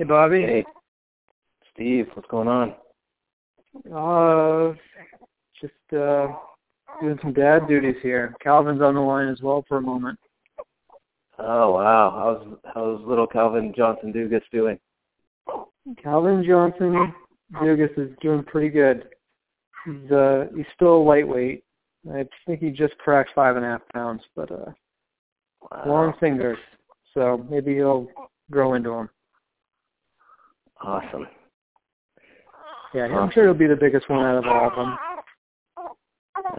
Hey, Bobby. Hey, Steve. What's going on? Uh, just uh, doing some dad duties here. Calvin's on the line as well for a moment. Oh wow, how's how's little Calvin Johnson Dugas doing? Calvin Johnson Dugas is doing pretty good. He's uh he's still lightweight. I think he just cracked five and a half pounds, but uh Wow. long fingers. So maybe he'll grow into them. Awesome. Yeah, I'm sure it'll be the biggest one out of all of them.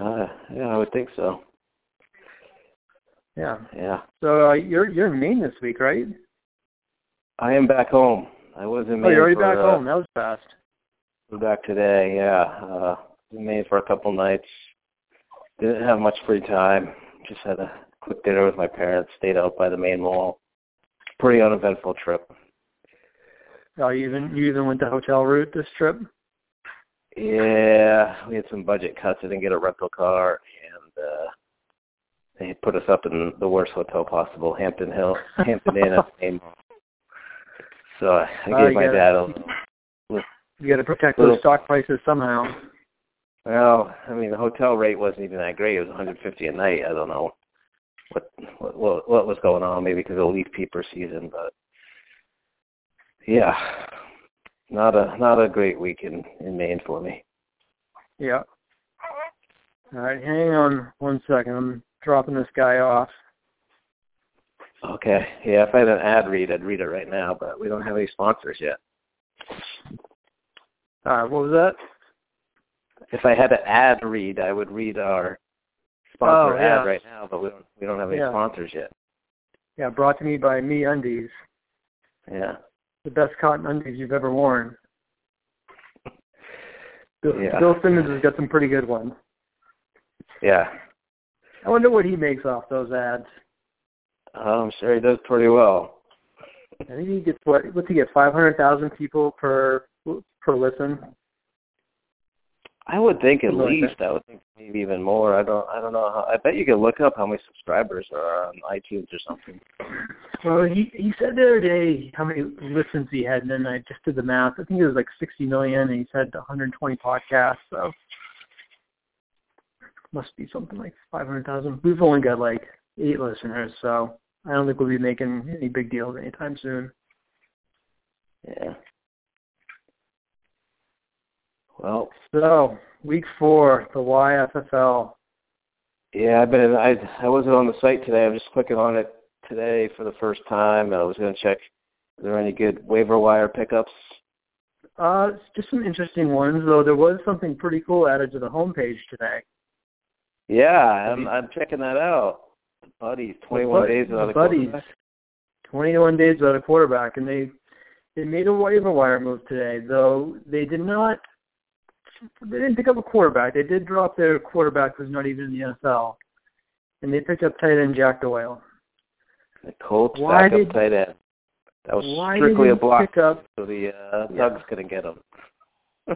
Uh, yeah, I would think so. Yeah. Yeah. So uh, you're you're in Maine this week, right? I am back home. I was in Maine Oh, you're already for, back uh, home. That was fast. I'm back today. Yeah. Uh, in Maine for a couple nights. Didn't have much free time. Just had a quick dinner with my parents. Stayed out by the Maine Mall. Pretty uneventful trip. Oh, you even you even went the hotel route this trip? Yeah, we had some budget cuts. I didn't get a rental car, and uh they put us up in the worst hotel possible, Hampton Hill, Hampton Inn main. So I I Oh, gave you my gotta- dad a little. You got to protect Little- those stock prices somehow. Well, I mean, the hotel rate wasn't even that great. It was 150 a night. I don't know what what what, what was going on. Maybe because of the leaf peeper season, but yeah, not a not a great week in in Maine for me. Yeah. All right, hang on one second. I'm dropping this guy off. Okay. Yeah, if I had an ad read, I'd read it right now, but we don't have any sponsors yet. All right, what was that? If I had an ad read, I would read our sponsor Oh, yeah. ad right now, but we don't we don't have any Yeah. sponsors yet. Yeah, brought to me by MeUndies, Yeah. The best cotton undies you've ever worn. Bill, Yeah. Bill Simmons has got some pretty good ones. Yeah. I wonder what he makes off those ads. I'm sure he does pretty well. I think he gets what? What's he get? Five hundred thousand people per per listen. I would think at Something like least I would think maybe even more. I don't I don't know how I bet you could look up how many subscribers are on iTunes or something. Well, he he said the other day how many listens he had, and then I just did the math. I think it was like 60 million, and he said 120 podcasts. So must be something like 500,000. We've only got like eight listeners, so I don't think we'll be making any big deals anytime soon. Yeah. Well, So week four, the YFFL. yeah, I've been I I wasn't on the site today. I'm just clicking on it today for the first time. I was going to check are there any good waiver wire pickups. Uh, just some interesting ones, though. There was something pretty cool added to the homepage today. Yeah, I'm I'm checking that out. Buddies, 21 Bud- days without a buddies. quarterback. 21 days without a quarterback, and they they made a waiver wire move today. Though they did not, they didn't pick up a quarterback. They did drop their quarterback who's not even in the NFL, and they picked up tight end Jack Doyle. The Colts Why backup did- tight end. That was strictly a block, pick up? so the uh, Yeah. Thugs couldn't get him.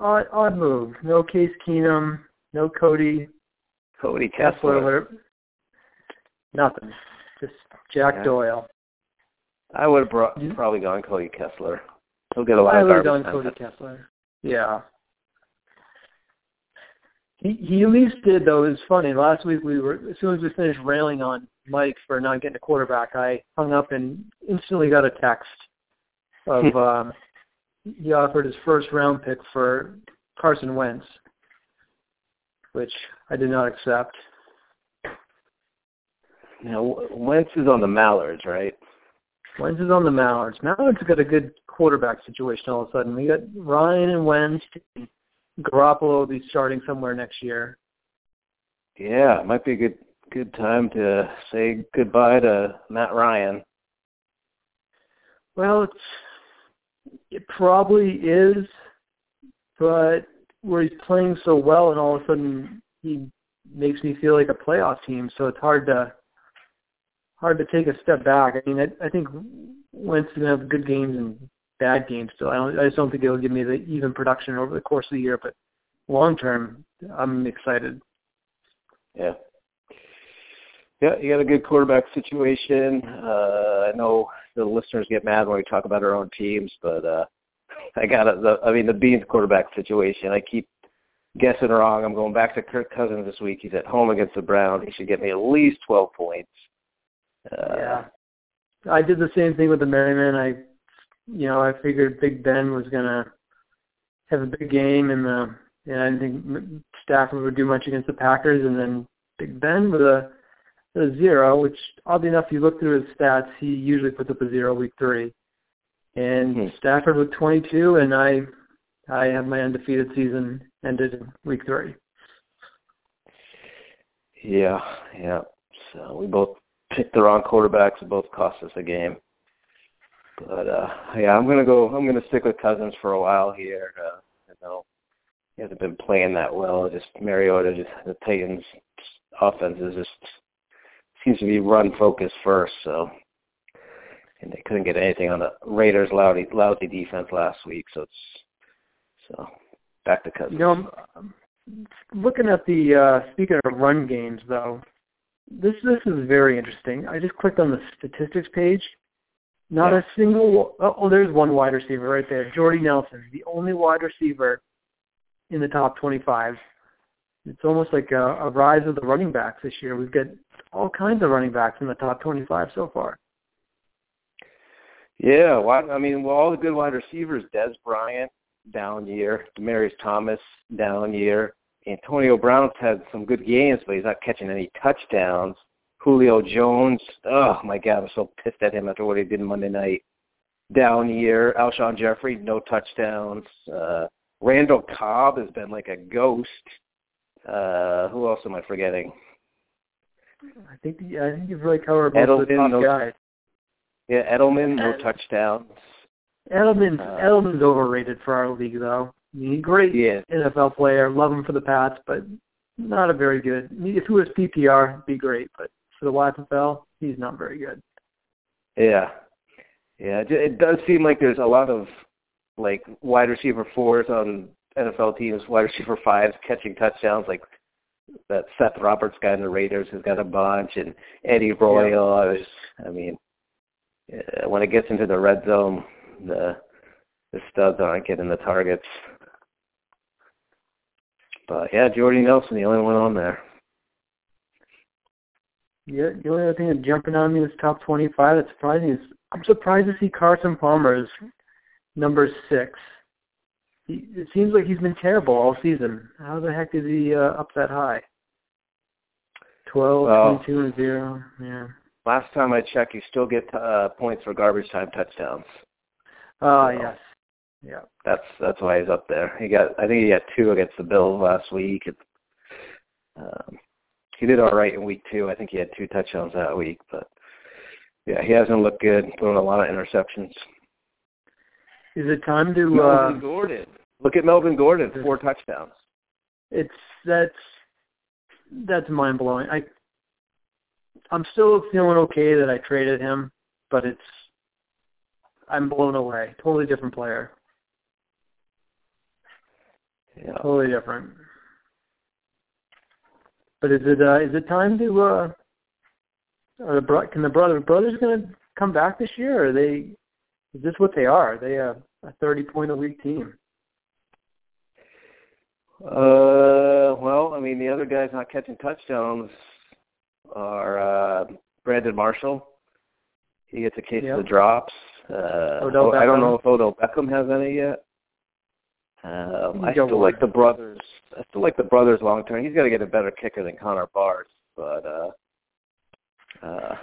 Odd, odd move. No Case Keenum. No Cody Cody Kessler. Kessler. Nothing. Just Jack Yeah. Doyle. I would have brought, You- probably gone Cody Kessler. He'll get a lot I of would garbage done time. Cody Kessler. Yeah. He he at least did though. It was funny. Last week we were as soon as we finished railing on Mike for not getting a quarterback, I hung up and instantly got a text of um he offered his first round pick for Carson Wentz, which I did not accept. Now, Wentz is on the Mallards, right? Wentz is on the Mallards. Mallards got a good quarterback situation all of a sudden. We got Ryan and Wentz. Garoppolo will be starting somewhere next year. Yeah, it might be a good good time to say goodbye to Matt Ryan. Well, it's, it probably is, but where he's playing so well, and all of a sudden he makes me feel like a playoff team. So it's hard to hard to take a step back. I mean, I, I think Wentz is gonna have good games and bad games. So I don't. I just don't think it'll give me the even production over the course of the year. But long term, I'm excited. Yeah. Yeah, you got a good quarterback situation. Uh, I know the listeners get mad when we talk about our own teams, but uh, I got it. The, I mean, the Beans quarterback situation. I keep guessing wrong. I'm going back to Kirk Cousins this week. He's at home against the Browns. He should get me at least 12 points. Uh, yeah, I did the same thing with the Merriman. I, you know, I figured Big Ben was gonna have a big game, and the and I didn't think Stafford would do much against the Packers, and then Big Ben with a a zero, which oddly enough, you look through his stats, he usually puts up a zero week three. And hmm. Stafford with 22, and I, I have my undefeated season ended in week three. Yeah, yeah. So we both picked the wrong quarterbacks. It both cost us a game. But uh yeah, I'm gonna go. I'm gonna stick with Cousins for a while here. Uh, you know, he hasn't been playing that well. Just Mariota, just the Titans' offense is just seems to be run focused first. So, and they couldn't get anything on the Raiders' lousy, lousy defense last week. So it's so back to Cousins. You know, I'm looking at the uh, speaking of run games though, this this is very interesting. I just clicked on the statistics page. Not yeah. a single. Oh, oh, there's one wide receiver right there. Jordy Nelson, the only wide receiver in the top 25. It's almost like a, a rise of the running backs this year. We've got all kinds of running backs in the top 25 so far. Yeah, well, I mean, well, all the good wide receivers, Dez Bryant, down year, Demaryius Thomas, down year. Antonio Brown's had some good games, but he's not catching any touchdowns. Julio Jones, oh my God, I'm so pissed at him after what he did Monday night. Down year, Alshon Jeffery, no touchdowns. Uh, Randall Cobb has been like a ghost. Uh, who else am I forgetting? I think the, I think you've really covered most Edelman, of the top no, guys. Yeah, Edelman, no touchdowns. Edelman's uh, Edelman's overrated for our league, though. Great yeah. NFL player, love him for the Pats, but not a very good. If he was PPR, be great, but for the YFL, he's not very good. Yeah, yeah. It does seem like there's a lot of like wide receiver fours on NFL teams, wide receiver fives catching touchdowns, like that Seth Roberts guy in the Raiders has got a bunch, and Eddie Royal. Yeah. I was, I mean, when it gets into the red zone, the the studs aren't getting the targets. But yeah, Jordy Nelson, the only one on there. Yeah, the only other thing that's jumping on me is top 25 that's surprising is I'm surprised to see Carson Palmer as number six. He, it seems like he's been terrible all season. How the heck is he uh, up that high? 12, well, 22, and 0. Yeah. Last time I checked, you still get uh, points for garbage time touchdowns. Oh, uh, yes. Yeah. That's that's why he's up there. He got I think he got two against the Bills last week. And, um, he did all right in week two. I think he had two touchdowns that week, but yeah, he hasn't looked good. Throwing a lot of interceptions. Is it time to Melvin uh, Gordon? Look at Melvin Gordon, four touchdowns. It's that's that's mind blowing. I I'm still feeling okay that I traded him, but it's I'm blown away. Totally different player. Yeah. Totally different. But is it uh, is it time to uh, are the bro- can the brother brothers going to come back this year? Or are they is this what they are? Are they a, a thirty point a week team? Uh, well, I mean the other guys not catching touchdowns are uh, Brandon Marshall. He gets a case yep. of the drops. Uh, Odell I don't know if Odell Beckham has any yet. Um, I still like the brothers. I still like the brothers long term. He's got to get a better kicker than Connor Barth, but uh, uh,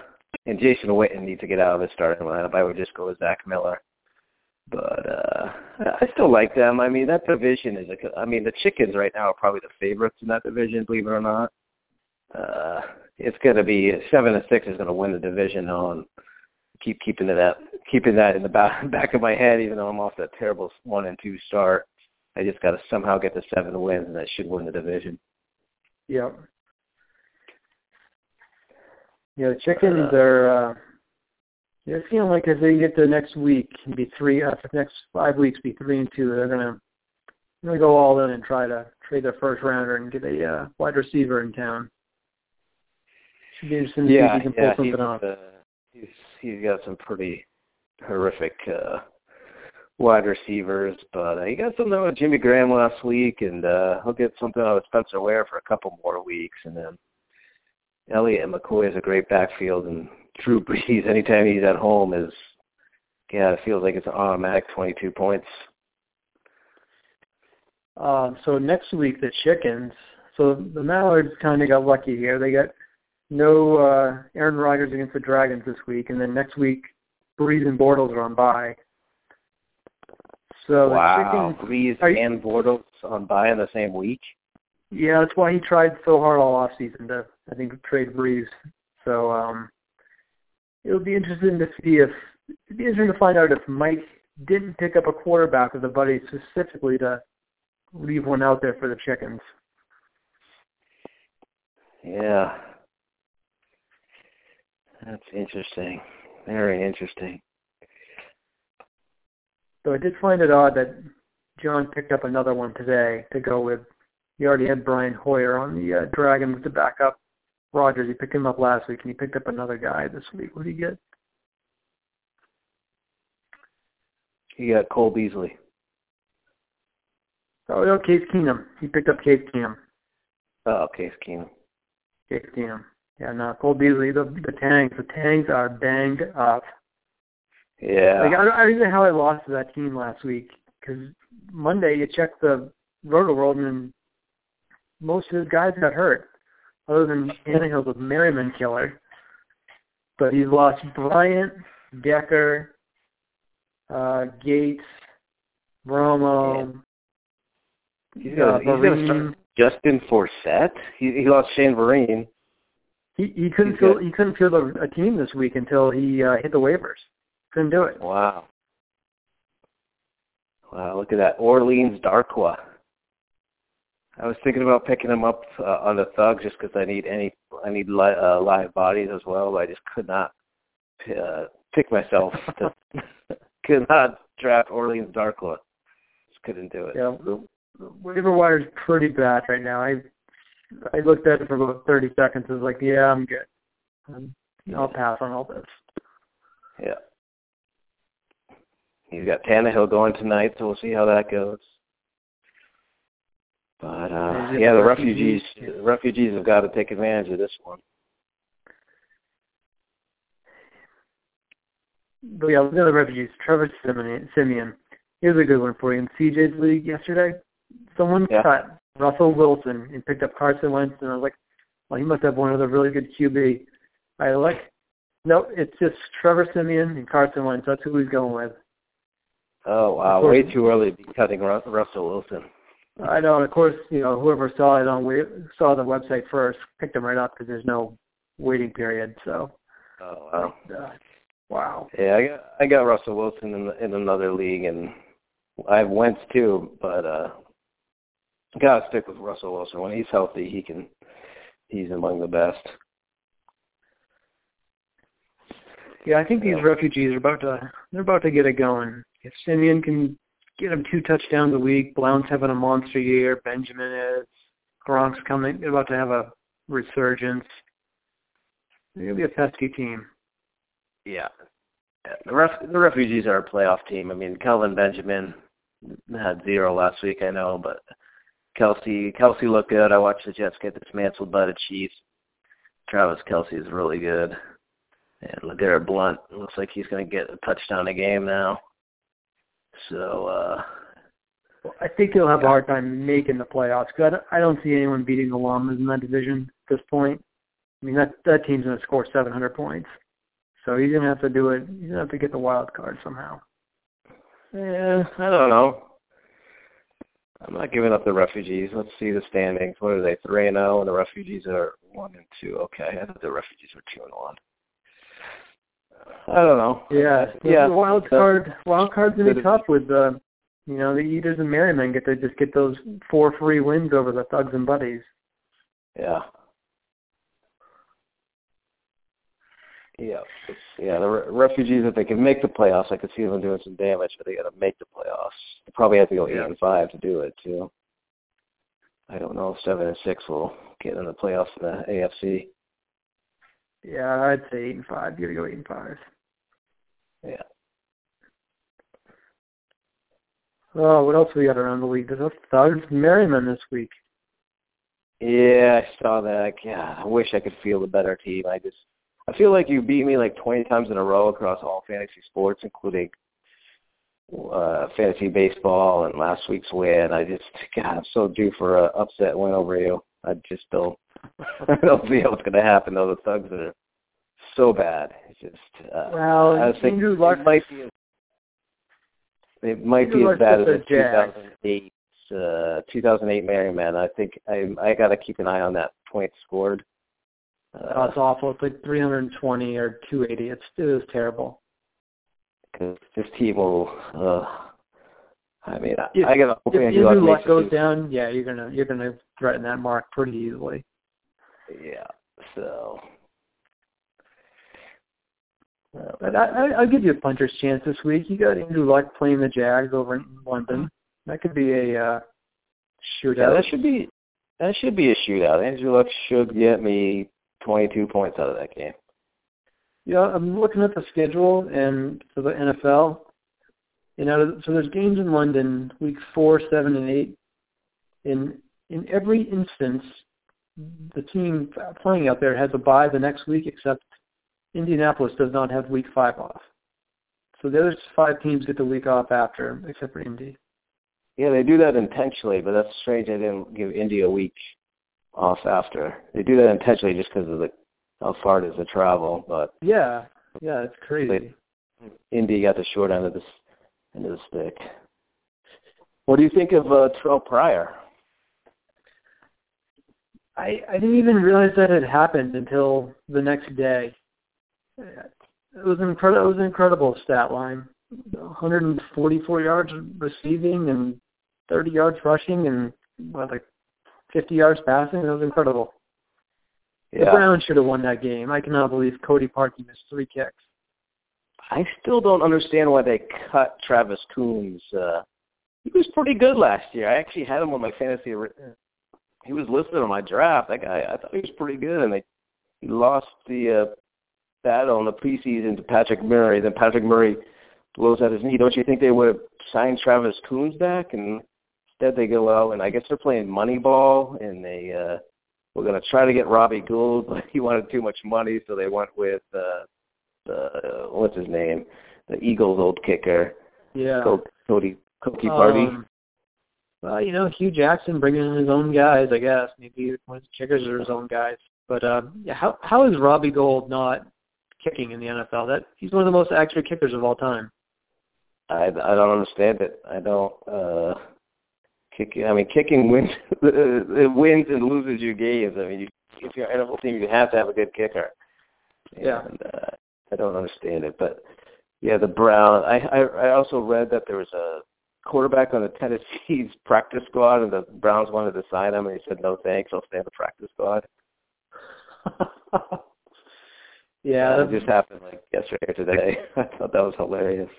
and Jason Witten needs to get out of the starting lineup. I would just go with Zach Miller. But uh I still like them. I mean, that division is a. I mean, the Chickens right now are probably the favorites in that division, believe it or not. Uh It's going to be seven and six is going to win the division on keep keeping that keeping that in the back back of my head, even though I'm off that terrible one and two start. I just got to somehow get to seven wins, and that should win the division. Yep. Yeah, the chickens uh, are. uh They're feeling like if they get to next week, be three. Uh, the next five weeks, be three and two. They're gonna gonna go all in and try to trade their first rounder and get a uh, wide receiver in town. Should be interesting to yeah, see if he can pull something he's, off. Uh, he's he's got some pretty horrific uh wide receivers, but uh, he got something with Jimmy Graham last week, and uh he'll get something out of Spencer Ware for a couple more weeks, and then Elliott McCoy is a great backfield, and Drew Brees anytime he's at home is yeah, it feels like it's an automatic 22 points. Um, so next week the chickens. So the Mallards kind of got lucky here. They got no uh, Aaron Rodgers against the Dragons this week, and then next week Brees and Bortles are on bye. So wow, the chickens, Brees are you- and Bortles on bye in the same week. yeah, that's why he tried so hard all off season to I think trade Brees. So um, it'll be interesting to see if it'd be interesting to find out if Mike didn't pick up a quarterback with a buddy specifically to leave one out there for the chickens. Yeah. That's interesting. Very interesting. So I did find it odd that John picked up another one today to go with. He already had Brian Hoyer on the uh, Dragons to back up Rodgers. He picked him up last week, and he picked up another guy this week. What did he get? He got Cole Beasley. Oh, no, Case Keenum. He picked up Case Keenum. Oh, Case Keenum. Case Keenum. Yeah, no, Cole Beasley. The the Tangs. The Tangs are banged up. Yeah. Like I don't, I don't know how I lost to that team last week because Monday you check the Rotoworld and most of his guys got hurt, other than Tannehill's a Merriman killer. But he's lost Bryant, Decker, uh, Gates, Romo. he's uh, gonna, he's gonna start Justin Forsett. He he lost Shane Vereen. He he couldn't He's got- he couldn't field a, a team this week until he uh, hit the waivers. Couldn't do it. Wow. Wow, look at that. Orleans Darkwa. I was thinking about picking him up uh, on the thug just because I need any I need li- uh, live bodies as well, but I just could not uh, pick myself to could not draft Orleans Darkwa. Just couldn't do it. Yeah, waiver wire is pretty bad right now. I I looked at it for about 30 seconds. I was like, yeah, I'm good. Um, I'll pass on all this. Yeah. He's got Tannehill going tonight, so we'll see how that goes. But uh yeah, the refugees? refugees the refugees have got to take advantage of this one. But yeah, look at the refugees. Trevor Siemian. Siemian. Here's a good one for you. In CJ's league yesterday, someone Yeah. cut Russell Wilson and picked up Carson Wentz, and I was like, well, he must have one of the really good QB. I like, no, it's just Trevor Siemian and Carson Wentz. That's who he's going with. Oh wow, course. way too early to be cutting Ru- Russell Wilson. I know, and of course, you know, whoever saw it on wa- saw the website first picked him right up because there's no waiting period. So, Oh wow. uh, wow. Yeah, I got I got Russell Wilson in in another league, and I have Wentz too, but uh, gotta stick with Russell Wilson. When he's healthy, he can. He's among the best. Yeah, I think these refugees are about to they're about to get it going. If Siemian can get him two touchdowns a week, Blount's having a monster year, Benjamin is, Gronk's coming, about to have a resurgence. They're gonna be a pesky team. Yeah. Yeah, The ref, the refugees are a playoff team. I mean, Kelvin Benjamin had zero last week, I know, but Kelce Kelce looked good. I watched the Jets get dismantled by the Chiefs. Travis Kelce is really good. And LeGarrette Blount looks like he's going to get a touchdown a game now. So, uh, I think they'll have a hard time making the playoffs. 'cause I don't, I don't see anyone beating the Llamas in that division at this point. I mean, that that team's going to score 700 points. So he's going to have to do it. He's going to have to get the wild card somehow. yeah, I don't know. I'm not giving up the refugees. Let's see the standings. What are they? Three and zero, and the refugees are one and two. Okay, I thought the refugees were two and one. I don't know. Yeah, yeah. The wild card, wild card's gonna be the- tough with the, you know, the Eaters and Merrymen get to just get those four free wins over the Thugs and Buddies. Yeah. Yeah, yeah. The re- refugees, if they can make the playoffs, I could see them doing some damage, but they got to make the playoffs. They probably have to go eight Yeah. and five to do it too. I don't know if seven and six will get in the playoffs in the AFC. Yeah, I'd say eight and five. You gotta go eight and five. Yeah. Oh, what else we got around the league? There's a Thugs Merriman this week. Yeah, I saw that. Yeah, I wish I could feel the better team. I just I feel like you beat me like 20 times in a row across all fantasy sports, including uh fantasy baseball and last week's win. I just God, I'm so due for a upset win over you. I just don't I don't see what's going to happen though. The Thugs are so bad. It's just uh, well, I was thinking Andrew Luck it might be it might Andrew be as bad as the a jag. 2008 uh 2008 Merriman. I think I I got to keep an eye on that point scored. oh, Uh, it's awful. It's like 320 or 280. It's it was terrible. because this team will. Uh, I mean, I, If- I got a If hoping Andrew Luck Luck goes down, yeah, you're gonna you're gonna threaten that mark pretty easily. Yeah. So. Uh, But I, I I'll give you a puncher's chance this week. You got Andrew Luck playing the Jags over in London. That could be a uh, shootout. yeah, that should be that should be a shootout. Andrew Luck should get me 22 points out of that game. Yeah, I'm looking at the schedule and for the NFL. You know, so there's games in London, week four, seven, and eight. In in every instance, the team playing out there has a bye the next week, except Indianapolis does not have week five off. So the other five teams get the week off after, except for Indy. Yeah, they do that intentionally, but that's strange. They didn't give Indy a week off after. They do that intentionally just because of the how far it is to travel. But Yeah, yeah, it's crazy. Indy got the short end of this end of the stick. What do you think of uh, Terrelle Pryor? I I didn't even realize that had happened until the next day. It was incredible. It was an incredible stat line. 144 yards receiving and 30 yards rushing and what like 50 yards passing. It was incredible. The Yeah. Browns should have won that game. I cannot believe Cody Parkey missed three kicks. I still don't understand why they cut Travis Coons. Uh, he was pretty good last year. I actually had him on my fantasy. He was listed on my draft. That guy, I thought he was pretty good, and they he lost the uh, battle in the preseason to Patrick Murray. Then Patrick Murray blows out his knee. Don't you think they would have signed Travis Coons back? And instead they go out, and I guess they're playing Moneyball, and they uh, were going to try to get Robbie Gould, but he wanted too much money, so they went with. Uh, uh, what's his name? The Eagles' old kicker, Yeah. Co- Cody Cookie Party. Well, you know, Hue Jackson bringing in his own guys, I guess. Maybe one of his kickers are his own guys. But uh, yeah, how how is Robbie Gould not kicking in the NFL? That he's one of the most accurate kickers of all time. I I don't understand it. I don't. uh Kicking. I mean, kicking wins. it wins and loses you games. I mean, you, if you're an NFL team, you have to have a good kicker. Yeah. And uh, I don't understand it, but yeah, the Brown. I, I I also read that there was a quarterback on the Tennessee's practice squad, and the Browns wanted to sign him, and he said, "No thanks, I'll stay on the practice squad." yeah, That just happened like yesterday or today. I thought that was hilarious.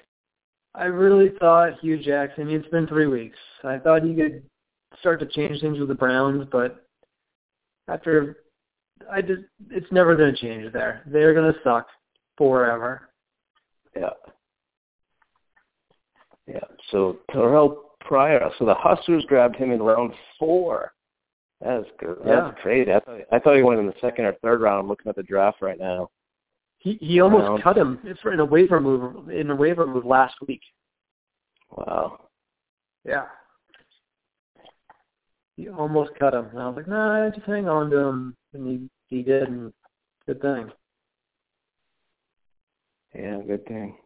I really thought Hue Jackson. It's been three weeks. I thought he could start to change things with the Browns, but after I just, it's never going to change there. They're going to suck forever. Yeah. Yeah. So Terrelle Pryor. So the Huskers grabbed him in round four. That's good. That's Yeah. crazy. I thought I thought he went in the second or third round. I'm looking at the draft right now. He he almost Wow. cut him in a waiver move in a waiver move last week. Wow. Yeah. He almost cut him. And I was like, nah, just hang on to him. And he he did, and good thing. Yeah, good thing.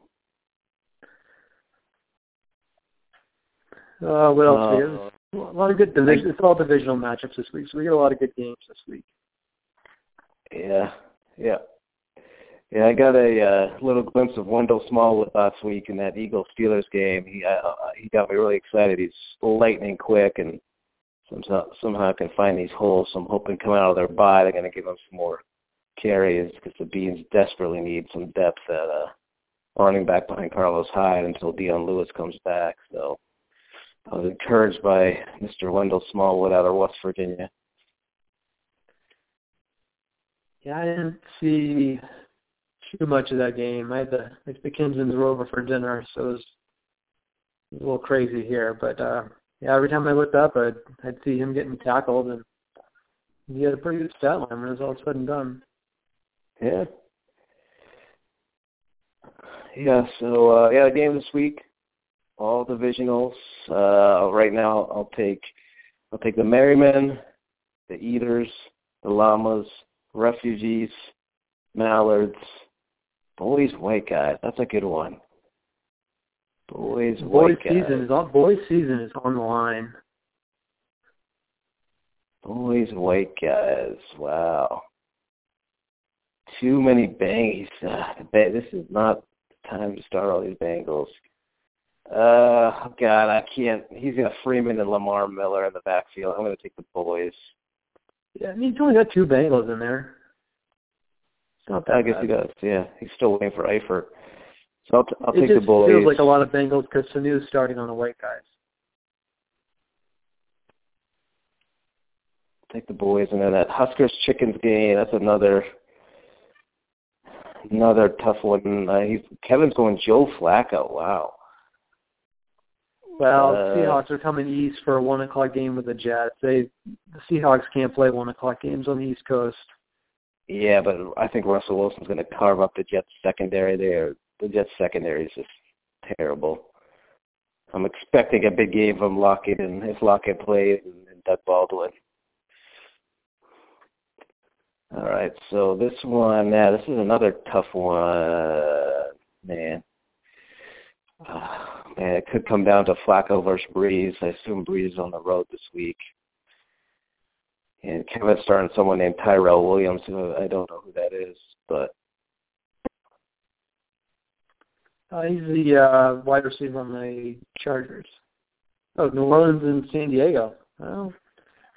Uh, what else? we Uh. A lot of good division. It's all divisional matchups this week, so we get a lot of good games this week. yeah. Yeah. Yeah, I got a uh, little glimpse of Wendell Smallwood last week in that Eagles Steelers game. He uh, he got me really excited. He's lightning quick and somehow somehow can find these holes. So I'm hoping coming out of their bye, they're going to give him some more carries because the Beans desperately need some depth at uh, running back behind Carlos Hyde until Dion Lewis comes back. So I was encouraged by Mr. Wendell Smallwood out of West Virginia. Yeah, I didn't see too much of that game. I had the the Kinsmans were over for dinner, so it was, it was a little crazy here. But uh yeah, every time I looked up, I'd I'd see him getting tackled, and he had a pretty good stat line when it was all said and done. Yeah. Yeah. So uh yeah, the game this week, all divisionals. Uh Right now, I'll take I'll take the Merrymen, the Eaters, the Llamas, Refugees, Mallards, Boys, White Guys. That's a good one. Boys, boys White season Guys. is on. Boys season is on the line. Boys, White Guys. Wow. Too many bangs. Uh, this is not the time to start all these Bengals. Uh, God, I can't. He's got Freeman and Lamar Miller in the backfield. I'm going to take the boys. Yeah, I mean he's only got two Bengals in there. It's not that I guess bad. he does. Yeah, he's still waiting for Eifert. So I'll, t- I'll it take the boys. It feels like a lot of Bengals because Sanu's starting on the white guys. take the boys, and then that Huskers Chickens game. That's another another tough one. Uh, he's Kevin's going Joe Flacco. Wow. Well, Uh, Seahawks are coming east for a one o'clock game with the Jets. They the Seahawks can't play one o'clock games on the East Coast. Yeah, but I think Russell Wilson's going to carve up the Jets secondary there. The Jets secondary is just terrible. I'm expecting a big game from Lockett and if Lockett plays and, and Doug Baldwin. All right, so this one, yeah, this is another tough one, man. Uh, man, it could come down to Flacco versus Brees. I assume Brees is on the road this week. And Kevin's starting someone named Tyrell Williams, who I don't know who that is, but Uh, he's the uh, wide receiver on the Chargers. Oh, New Orleans and San Diego. Well,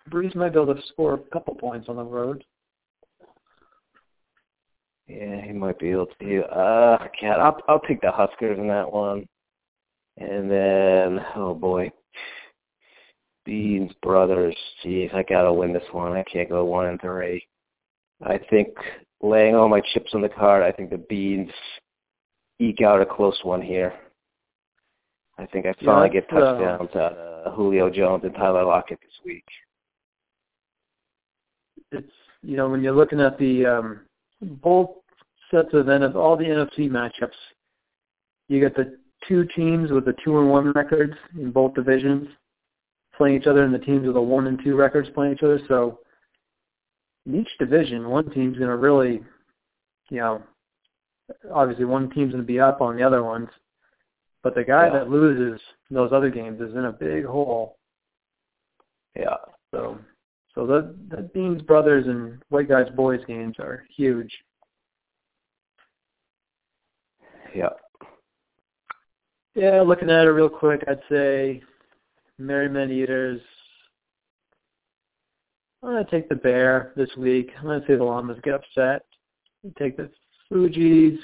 Brees might be able to score a couple points on the road. yeah, he might be able to. Uh, God, I'll I'll take the Huskers in that one. And then, oh boy, Beans Brothers. Jeez, I gotta win this one. I can't go one and three. I think laying all my chips on the card. I think the Beans eke out a close one here. I think I finally Yeah, get uh, touchdowns out of Julio Jones and Tyler Lockett this week. It's you know when you're looking at the um, both sets of NF, all the NFC matchups, you got the two teams with the two and one records in both divisions playing each other, and the teams with the one and two records playing each other. So in each division, one team's going to really, you know, obviously one team's going to be up on the other ones, but the guy Yeah. that loses those other games is in a big hole. Yeah. So, so the the Beans brothers and White Guys boys games are huge. Yeah. Yeah, looking at it real quick, I'd say Merryman Eaters. I'm gonna take the Bear this week. I'm gonna say the Llamas get upset. Take the Fuji's.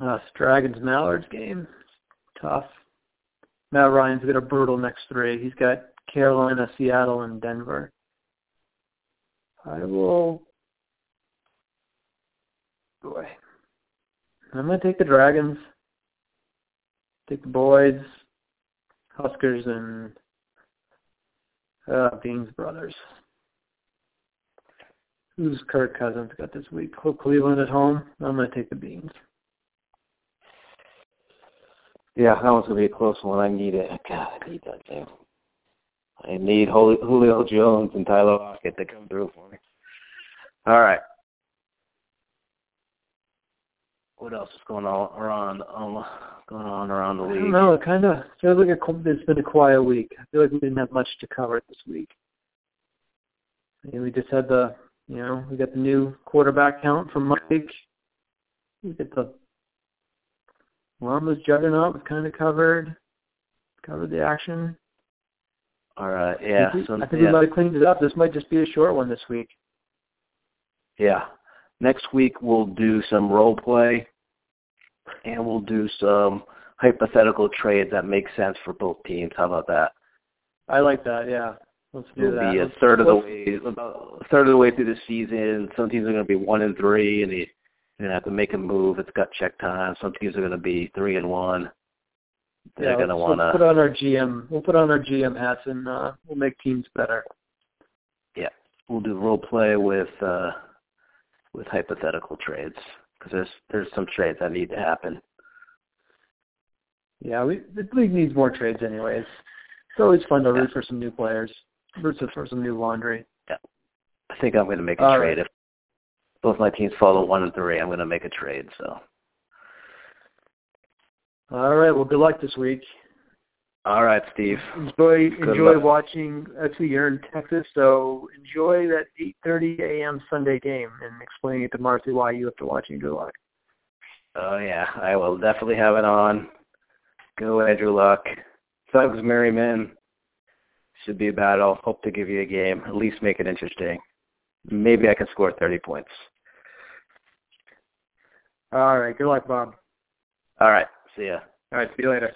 Uh, Dragons Mallards game. Tough. Matt Ryan's got a brutal next three. He's got Carolina, Seattle, and Denver. I will. Boy. I'm gonna take the Dragons. Take the boys, Huskers, and uh, Beans Brothers. Who's Kirk Cousins got this week? Oh, Cleveland at home. I'm going to take the Beans. Yeah, that one's gonna be a close one. I need it. God, I need that thing. I need Jul- Julio Jones and Tyler Lockett to come through for me. All right. What else is going on around um, going on around the I don't league? know. It kind of feels like a, it's been a quiet week. I feel like we didn't have much to cover this week. And we just had the, you know, we got the new quarterback count from Mike. We got the Llamas juggernaut was kind of covered. Covered the action. All right. Yeah. I think, So I think yeah, we might have cleaned it up. This might just be a short one this week. yeah. Next week we'll do some role play, and we'll do some hypothetical trades that make sense for both teams. How about that? I like that. Yeah, Let's do It'll that. be a Let's- third of the way, about a third of the way through the season. Some teams are going to be one and three, and they, they're going to have to make a move. It's gut check time. Some teams are going to be three and one. They're yeah, going to want to. put on our GM. We'll put on our GM hats and uh, we'll make teams better. Yeah, we'll do role play with uh, with hypothetical trades because there's there's some trades that need to happen. Yeah, we the league needs more trades anyways. It's always fun to Yeah. root for some new players, root for some new laundry. Yeah. I think I'm going to make a All trade right. if both my teams fall to one and three. I'm going to make a trade. So All right. Well, good luck this week. All right, Steve. Enjoy Good enjoy luck. watching. Uh, Actually, you're in Texas, so enjoy that 8:30 a.m. Sunday game and explaining it to Marcy why you have to watch. Good luck. Oh yeah, I will definitely have it on. Go Andrew Luck. Thugs Merriman. Should be a battle. Hope to give you a game. At least make it interesting. Maybe I can score 30 points. All right. Good luck, Bob. All right. See ya. All right. See you later.